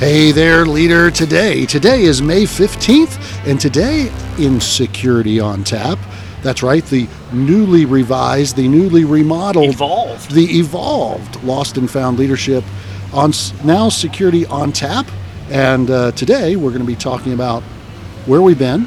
Hey there, leader. Today, today is May 15th, and today in Security on Tap, that's right, the newly revised, the newly remodeled, Evolved. the evolved Lost and Found Leadership on now Security on Tap. And uh, today we're going to be talking about where we've been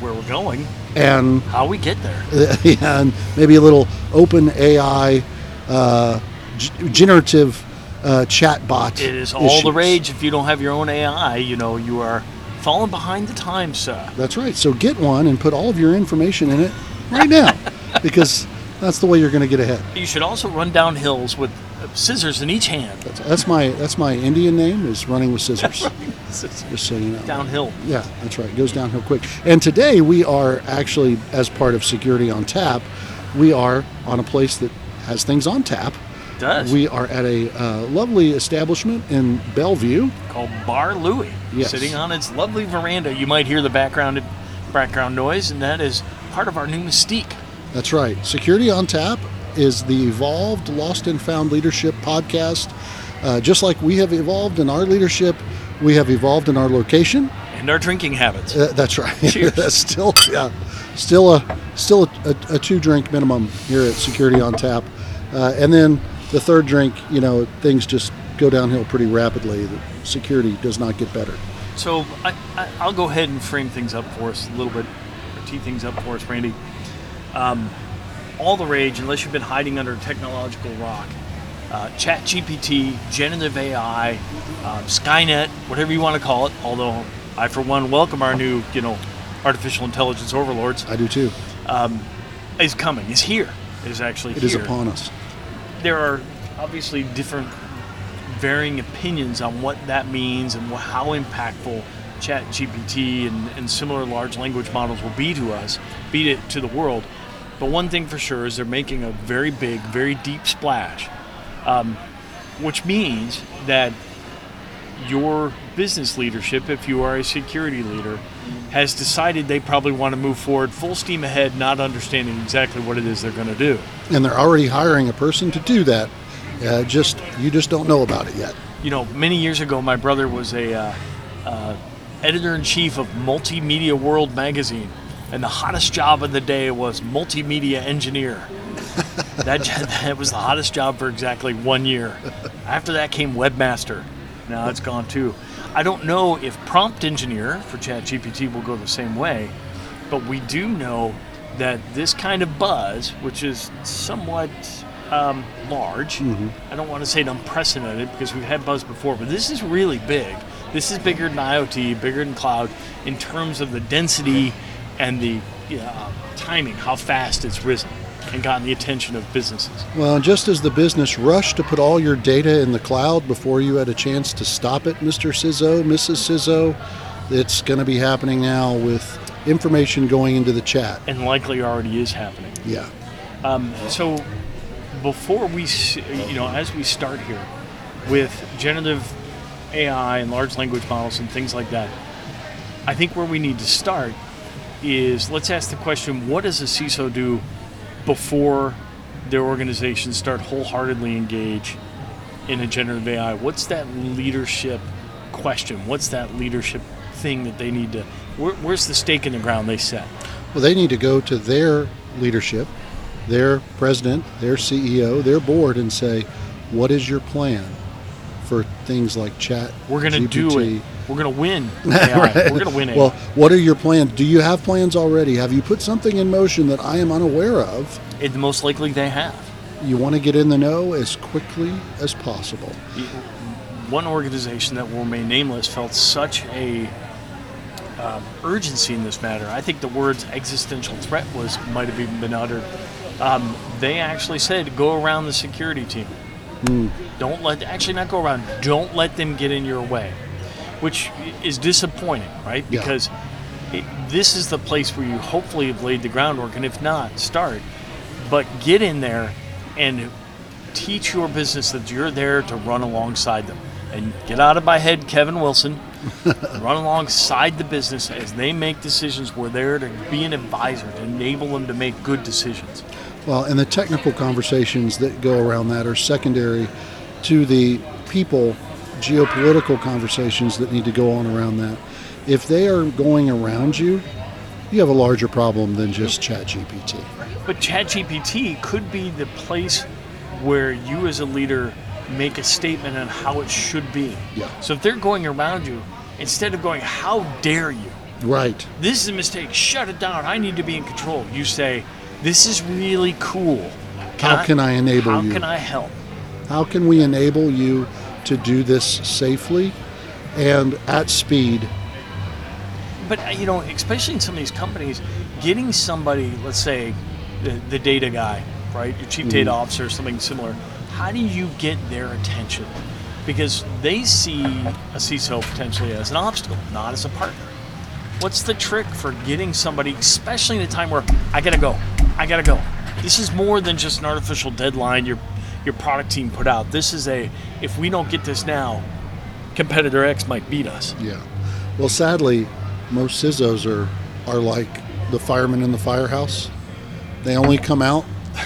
Where we're going, and how we get there. and maybe a little open AI uh, generative uh, chat bot. It is all the rage. If you don't have your own AI, you know you are falling behind the times, sir. That's right. So get one and put all of your information in it right now, because that's the way you're going to get ahead. You should also run down hills with uh, scissors in each hand. That's, that's my that's my Indian name is running with scissors. Just so you know. Downhill. Yeah, that's right. It goes downhill quick. And today we are actually, as part of Security on Tap, we are on a place that has things on tap. Does We are at a uh, lovely establishment in Bellevue. called Bar Louie, Yes. sitting on its lovely veranda. You might hear the background background noise, and that is part of our new mystique. That's right. Security on Tap is the evolved Lost and Found Leadership podcast. Uh, just like we have evolved in our leadership, we have evolved in our location. And our drinking habits. Uh, that's right. Cheers. that's still, yeah, still a still a, a, a two drink minimum here at Security on Tap, uh, and then the third drink, you know, things just go downhill pretty rapidly. The security does not get better. So I, I, I'll go ahead and frame things up for us a little bit, or tee things up for us, Randy. Um, all the rage, unless you've been hiding under a technological rock. Uh, Chat GPT, generative AI, um, Skynet, whatever you want to call it. Although I, for one, welcome our new, you know, artificial intelligence overlords. I do too. Is coming. Is here. Is actually It here. is upon us. There are obviously different varying opinions on what that means and how impactful chat gpt and, and similar large language models will be to us be it to the world. But one thing for sure is they're making a very big very deep splash um, which means that your business leadership if you are a security leader has decided they probably want to move forward full steam ahead not understanding exactly what it is they're going to do and they're already hiring a person to do that. Uh, just you just don't know about it yet. you know, many years ago, my brother was a uh, uh, editor in chief of Multimedia World magazine, and the hottest job of the day was multimedia engineer. that that was the hottest job for exactly one year. After that came webmaster. Now it's gone too. I don't know if prompt engineer for ChatGPT will go the same way, but we do know that this kind of buzz, which is somewhat um, large, I don't want to say unprecedented because we've had buzz before, but this is really big. This is bigger than IoT, bigger than cloud in terms of the density and the uh, timing, how fast it's risen and gotten the attention of businesses. Well, just as the business rushed to put all your data in the cloud before you had a chance to stop it, Mr. CISO, Mrs. CISO, it's going to be happening now with information going into the chat. And likely already is happening. Yeah. Um, so, before we, you know, as we start here with generative AI and large language models and things like that, I think where we need to start is let's ask the question what does a CISO do before their organizations start wholeheartedly engage in a generative AI? What's that leadership question? What's that leadership thing that they need to, where, where's the stake in the ground they set? Well, they need to go to their leadership, their president, their CEO, their board, and say, "What is your plan for things like chat? We're going to do GPT?" it. We're going to win AI. We're going to win AI. Well, what are your plans? Do you have plans already? Have you put something in motion that I am unaware of? It, most likely they have. You want to get in the know as quickly as possible. One organization that will remain nameless felt such a um, urgency in this matter. I think the words existential threat was might have even been uttered. Um, they actually said, "Go around the security team. Don't let actually not go around. Don't let them get in your way," which is disappointing, right? Yeah. Because it, this is the place where you hopefully have laid the groundwork, and if not, start. But get in there and teach your business that you're there to run alongside them. And get out of my head, Kevin Wilson. run alongside the business as they make decisions. We're there to be an advisor to enable them to make good decisions. Well, and the technical conversations that go around that are secondary to the people geopolitical conversations that need to go on around that. If they are going around you, you have a larger problem than just ChatGPT. But ChatGPT could be the place where you, as a leader, make a statement on how it should be. Yeah. So if they're going around you, instead of going, "How dare you? Right. This is a mistake. Shut it down. I need to be in control." You say, "This is really cool. How can I enable how you? How can I help?" How can we enable you to do this safely and at speed? But uh, you know, especially in some of these companies, getting somebody, let's say, the, the data guy, right, your chief data officer, something similar. How do you get their attention? Because they see a CISO potentially as an obstacle, not as a partner. What's the trick for getting somebody, especially in a time where I gotta go, I gotta go? This is more than just an artificial deadline your your product team put out. This is a if we don't get this now, competitor X might beat us. Yeah. Well, sadly, most CISOs are, are like the firemen in the firehouse. They only come out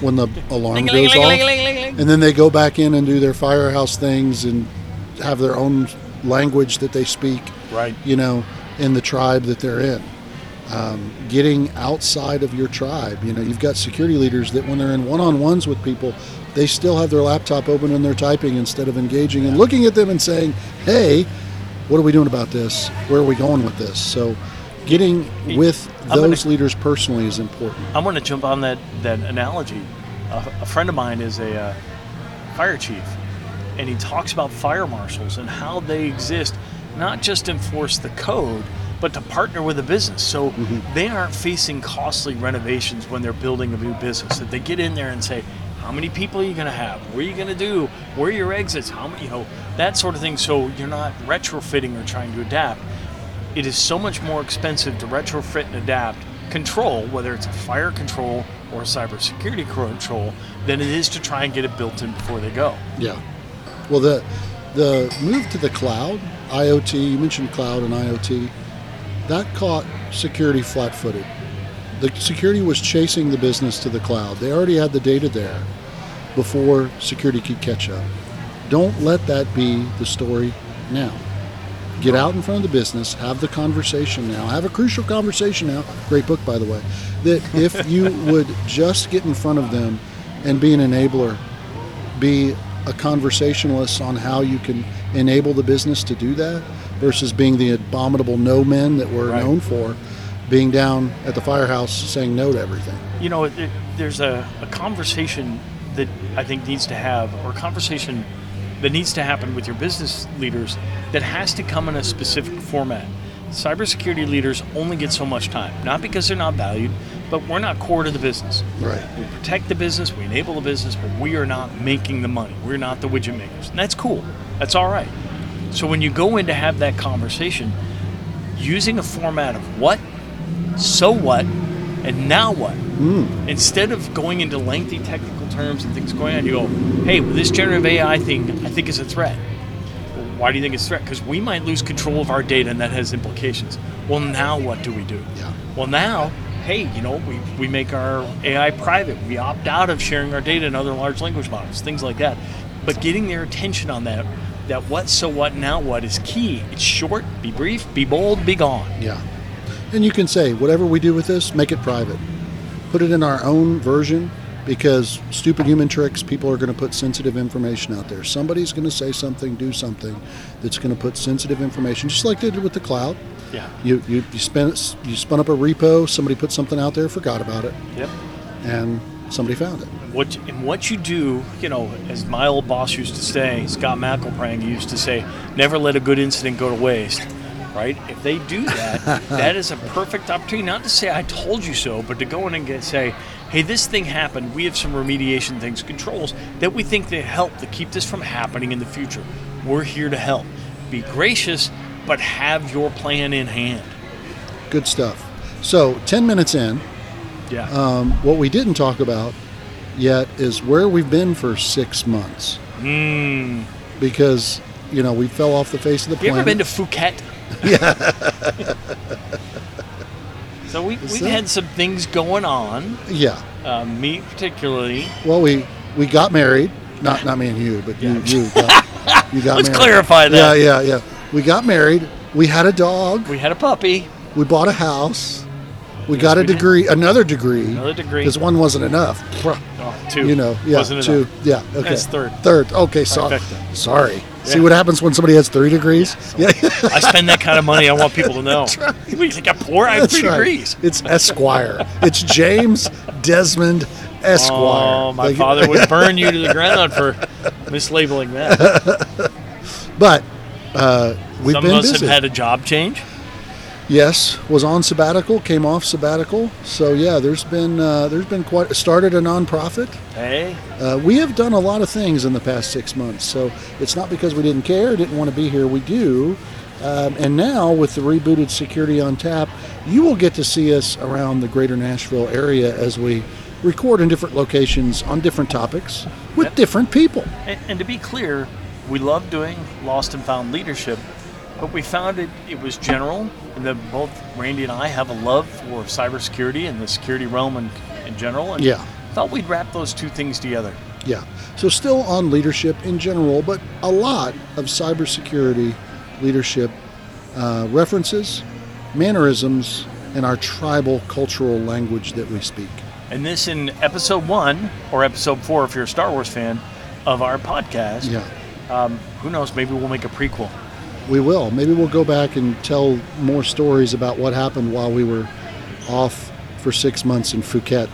when the alarm goes off, and then they go back in and do their firehouse things and have their own language that they speak. Right. You know, in the tribe that they're in. Um, getting outside of your tribe. You know, you've got security leaders that when they're in one-on-ones with people, they still have their laptop open and they're typing instead of engaging and looking at them and saying, "Hey, what are we doing about this? Where are we going with this?" So, getting with I'm gonna- those leaders personally is important. I'm going to jump on that that analogy. A, a friend of mine is a uh, fire chief, and he talks about fire marshals and how they exist, not just enforce the code, but to partner with a business. So mm-hmm. they aren't facing costly renovations when they're building a new business. That they get in there and say, how many people are you going to have? What are you going to do? Where are your exits? How many? You know that sort of thing. So you're not retrofitting or trying to adapt it is so much more expensive to retrofit and adapt control, whether it's a fire control or a cybersecurity control, than it is to try and get it built in before they go. Yeah. Well, the the move to the cloud, IoT. You mentioned cloud and IoT. That caught security flat-footed. The security was chasing the business to the cloud. They already had the data there before security could catch up. Don't let that be the story now. Get out in front of the business, have the conversation now, have a crucial conversation now. Great book, by the way. That if you would just get in front of them and be an enabler, be a conversationalist on how you can enable the business to do that versus being the abominable no men that we're Right. known for, being down at the firehouse saying no to everything. You know, it, there's a, a conversation that I think needs to have, or a conversation that needs to happen with your business leaders that has to come in a specific format. Cybersecurity leaders only get so much time, not because they're not valued, but we're not core to the business. Right. We protect the business, we enable the business, but we are not making the money. We're not the widget makers. And that's cool. That's all right. So when you go in to have that conversation, using a format of what, so what, and now what, hmm. instead of going into lengthy technical terms and things going on, you go, hey, well, this generative AI thing I think is a threat. Well, Why do you think it's a threat? Because we might lose control of our data and that has implications. Well, now what do we do? Yeah. Well, now, hey, you know, we, we make our AI private. We opt out of sharing our data in other large language models, things like that. But getting their attention on that, that what, so what, now what is key. It's short, be brief, be bold, be gone. Yeah. And you can say, whatever we do with this, make it private. Put it in our own version because stupid human tricks, people are going to put sensitive information out there. Somebody's going to say something, do something that's going to put sensitive information, just like they did with the cloud. Yeah. You, you, you, spin, you spun up a repo, somebody put something out there, forgot about it, Yep. and somebody found it. What and what you do, you know, as my old boss used to say, Scott McElprang used to say, never let a good incident go to waste. Right? If they do that, that is a perfect opportunity not to say I told you so, but to go in and get, say, hey, this thing happened. We have some remediation things, controls that we think they help to keep this from happening in the future. We're here to help. Be gracious, but have your plan in hand. Good stuff. So, 10 minutes in, Yeah. um, what we didn't talk about yet is where we've been for six months. Hmm. Because, you know, we fell off the face of the Have you planet. ever been to Phuket? Yeah. so we, we've that- had some things going on. yeah. Uh, me particularly. Well, we we got married. Not not me and you, but you you got, You got Let's married. clarify that. Yeah, yeah, yeah. We got married. We had a dog. We had a puppy, We bought a house. We got a we did. degree, another degree. another degree. Because one wasn't enough. Oh, two. You know, yeah, Wasn't two. enough. Yeah, okay. That's third. Third. Okay, sorry. Trifecta. Sorry. See what happens when somebody has three degrees? Yeah, I spend that kind of money. I want people to know. What do you think I'm poor? I have that's three right. degrees. It's Esquire. it's James Desmond Esquire. Oh, my Like- father would burn you to the ground for mislabeling that. But uh, we've Some been of us busy. have had a job change. Yes, was on sabbatical, came off sabbatical. So yeah, there's been uh, there's been quite started a nonprofit. Hey, Uh, we have done a lot of things in the past six months. So it's not because we didn't care, didn't want to be here. We do. Um, and now with the rebooted Security on Tap, you will get to see us around the greater Nashville area as we record in different locations on different topics with different people. and, and to be clear, we love doing lost and found leadership, but we found it it was general, and that both Randy and I have a love for cybersecurity and the security realm in, in general, and Yeah. thought we'd wrap those two things together. Yeah. So still on leadership in general, but a lot of cybersecurity leadership uh, references, mannerisms, and our tribal cultural language that we speak. And this in episode one or episode four, if you're a Star Wars fan of our podcast. Yeah. Um, who knows? Maybe we'll make a prequel. We will. Maybe we'll go back and tell more stories about what happened while we were off for six months in Phuket.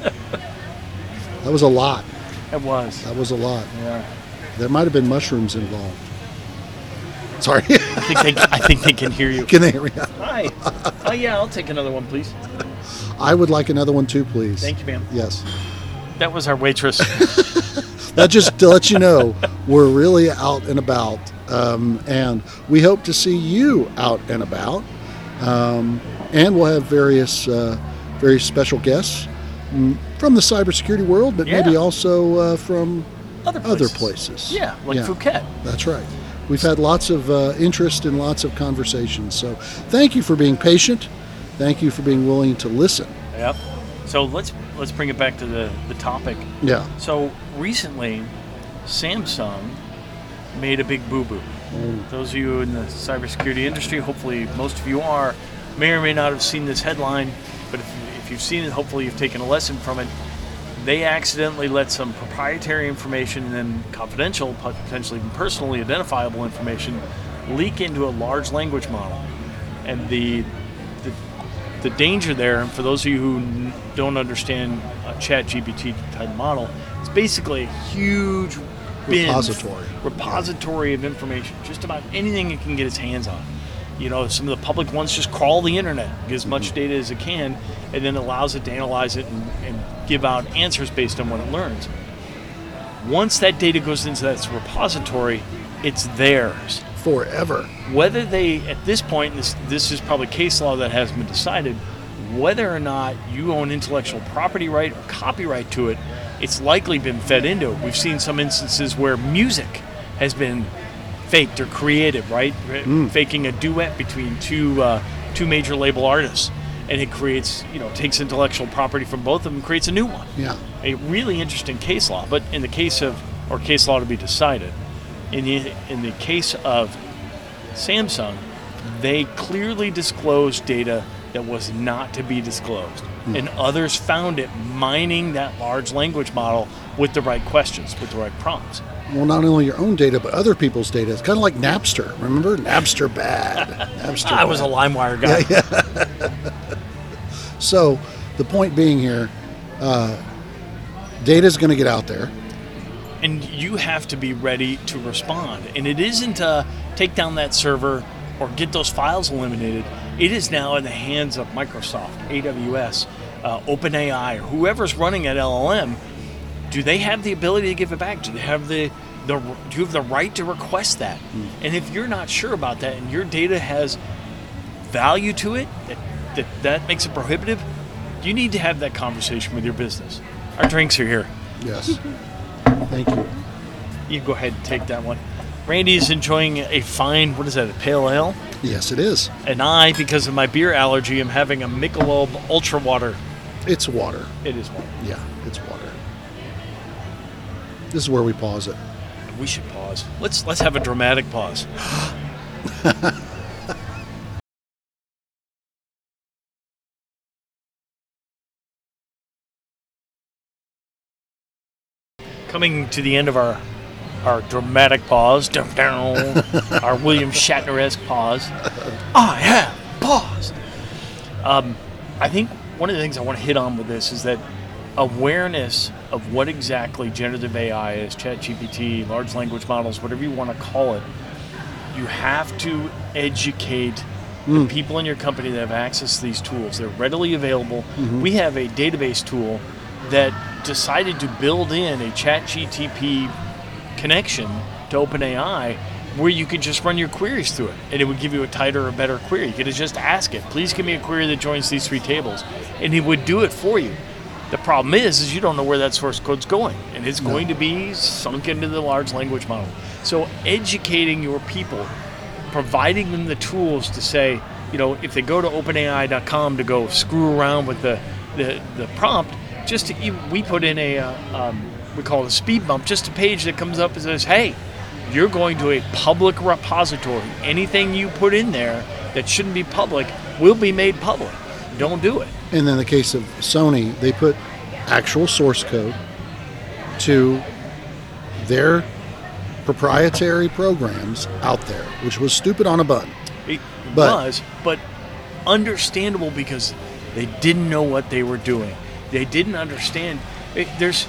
that was a lot. It was. That was a lot. Yeah. There might have been mushrooms involved. Sorry. I think they, I think they can hear you. Can they hear me? Hi. Oh yeah, I'll take another one, please. I would like another one too, please. Thank you, ma'am. Yes. That was our waitress. That just to let you know, we're really out and about, um, and we hope to see you out and about. Um, and we'll have various, uh, very special guests mm, from the cybersecurity world, but maybe also uh, from Other places. other places. Yeah, like Yeah. Phuket. That's right. We've had lots of uh, interest and lots of conversations. So thank you for being patient. Thank you for being willing to listen. Yep. So let's let's bring it back to the, the topic. Yeah. So recently, Samsung made a big boo boo. Mm. Those of you in the cybersecurity industry, hopefully most of you are, may or may not have seen this headline, but if, if you've seen it, hopefully you've taken a lesson from it. They accidentally let some proprietary information and then confidential, potentially even personally identifiable information leak into a large language model. And the the, the danger there, and for those of you who n- don't understand a chat GPT type model, it's basically a huge bin, Repository. repository of information, just about anything it can get its hands on. You know, some of the public ones just crawl the internet, get as much mm-hmm. data as it can, and then allows it to analyze it and, and give out answers based on what it learns. Once that data goes into that repository, it's theirs Forever. whether they at this point this this is probably case law that hasn't been decided whether or not you own intellectual property right or copyright to it it's likely been fed into it. We've seen some instances where music has been faked or created right? Faking a duet between two uh, two major label artists. And it creates you know takes intellectual property from both of them and creates a new one. Yeah. a really interesting case law. But in the case of, or case law to be decided, in the in the case of Samsung, they clearly disclosed data that was not to be disclosed, and others found it mining that large language model with the right questions, with the right prompts. Well, not only your own data, but other people's data. It's kind of like Napster. Remember? Napster bad. Napster I was a. LimeWire guy. Yeah. So the point being here, uh, data is going to get out there. and you have to be ready to respond. And it isn't uh, take down that server or get those files eliminated. It is now in the hands of Microsoft, AWS, uh, OpenAI, or whoever's running at LLM. Do they have the ability to give it back? Do they have the the do you have the right to request that? And if you're not sure about that, and your data has value to it that that, that makes it prohibitive, you need to have that conversation with your business. Our drinks are here. Yes. Thank you. You go ahead and take that one. Randy is enjoying a fine, what is that, a pale ale? Yes, it is. And I, because of my beer allergy, am having a Michelob Ultra Water. It's water. It is water. Yeah, it's water. This is where we pause it. We should pause. Let's let's have a dramatic pause. Coming to the end of our our dramatic pause, dum, dum, our William Shatner-esque pause. I have paused. Um, I think one of the things I want to hit on with this is that awareness of what exactly generative AI is, ChatGPT, large language models, whatever you want to call it, you have to educate the people in your company that have access to these tools. They're readily available. We have a database tool that decided to build in a ChatGTP connection to OpenAI where you could just run your queries through it and it would give you a tighter or better query. You could just ask it, please give me a query that joins these three tables, and it would do it for you. The problem is, is you don't know where that source code's going, and it's going to be sunk into the large language model. So educating your people, providing them the tools to say, you know, if they go to OpenAI.com to go screw around with the the, the prompt, just to, we put in a uh, um, we call it a speed bump, just a page that comes up and says, hey, you're going to a public repository. Anything you put in there that shouldn't be public will be made public. Don't do it. And in the case of Sony, they put actual source code to their proprietary programs out there, which was stupid on a button. It But- was, but understandable because they didn't know what they were doing. They didn't understand. It, there's,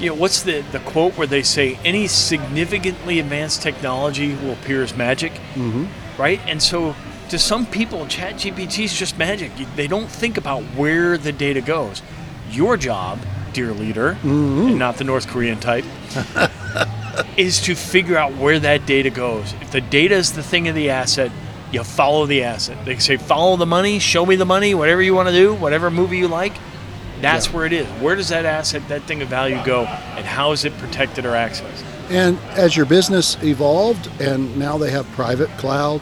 you know, what's the, the quote where they say any significantly advanced technology will appear as magic, mm-hmm. right? And so to some people, ChatGPT is just magic. They don't think about where the data goes. Your job, dear leader, and not the North Korean type, is to figure out where that data goes. If the data is the thing of the asset, you follow the asset. They say follow the money, show me the money, whatever you want to do, whatever movie you like. That's Yeah. where it is. Where does that asset, that thing of value go, and how is it protected or accessed? And as your business evolved and now they have private cloud,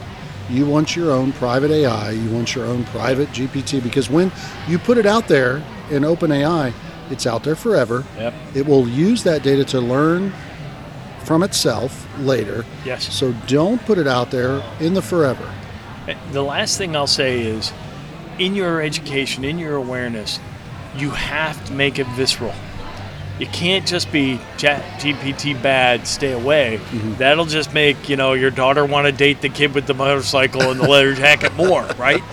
you want your own private AI, you want your own private GPT because when you put it out there in OpenAI, it's out there forever. Yep. It will use that data to learn from itself later. Yes. So don't put it out there in the forever. Eh, the last thing I'll say is in your education, in your awareness, you have to make it visceral. You can't just be chat GPT bad, stay away. That'll just make, you know, your daughter want to date the kid with the motorcycle and the leather jacket more, right?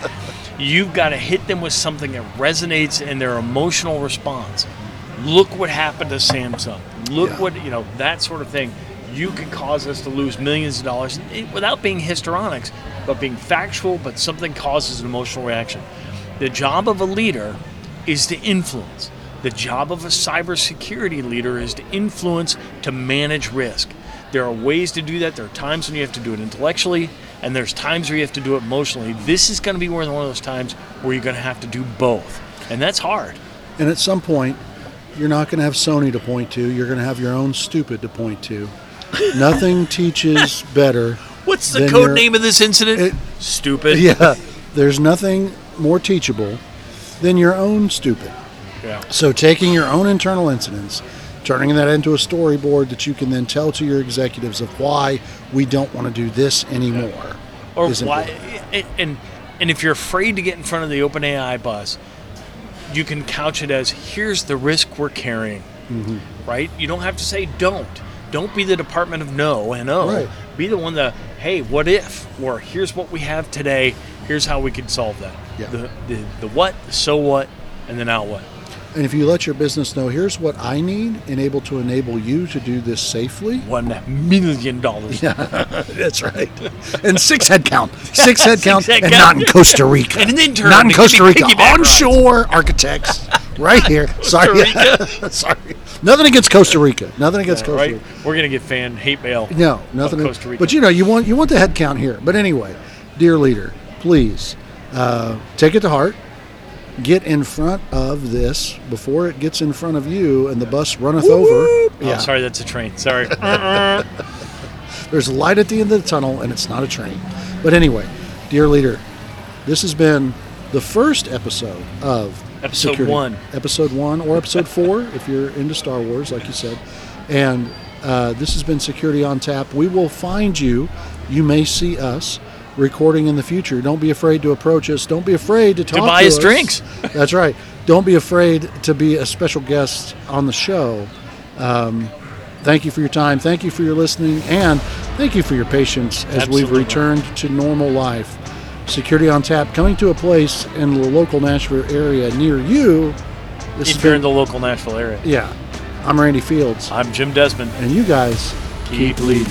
You've got to hit them with something that resonates in their emotional response. Look what happened to Samsung. Look Yeah. what, you know, that sort of thing. You can cause us to lose millions of dollars eh, without being histrionics, but being factual, but something causes an emotional reaction. The job of a leader is to influence. The job of a cybersecurity leader is to influence, to manage risk. There are ways to do that. There are times when you have to do it intellectually, and there's times where you have to do it emotionally. This is going to be one of those times where you're going to have to do both. And that's hard. And at some point, you're not going to have Sony to point to. You're going to have your own stupid to point to. Nothing teaches better. What's the code you're- name of this incident? It- Stupid. Yeah, there's nothing more teachable than your own stupid. Yeah. So taking your own internal incidents, turning that into a storyboard that you can then tell to your executives of why we don't want to do this anymore. Or is why? important. And, and and if you're afraid to get in front of the OpenAI bus, you can couch it as here's the risk we're carrying. Mm-hmm. Right? You don't have to say don't. Don't be the Department of No and oh. Right. Be the one that hey, what if? Or here's what we have today. Here's how we could solve that. Yeah. The, the the what, the so what, and the now what. And if you let your business know, here's what I need and able to enable you to do this safely. One million dollars. Yeah, That's right. And six head count. Six head Six count head and count. not in Costa Rica. And an intern Not in Costa Rica. Onshore architects. Right here. Sorry. Sorry. Nothing against Costa Rica. Nothing against Costa Right? Rica. We're gonna get fan hate mail. No, nothing. Costa Rica. But you know, you want you want the head count here. But anyway, dear leader, please uh, take it to heart. Get in front of this before it gets in front of you and the bus runneth over. Oh, sorry, that's a train. Sorry. There's light at the end of the tunnel, and it's not a train. But anyway, dear leader, this has been the first episode of Episode security. one. Episode one or episode four if you're into Star Wars, like you said. And uh, this has been Security on Tap. We will find you. You may see us recording in the future. Don't be afraid to approach us. Don't be afraid to talk buy to us Buy us. drinks. That's right. Don't be afraid to be a special guest on the show. Um, thank you for your time. Thank you for your listening, and thank you for your patience as we've returned to normal life. Security on Tap coming to a place in the local Nashville area near you. This If you're in the local Nashville area. yeah. I'm Randy Fields, I'm Jim Desmond. and you guys Keep leading.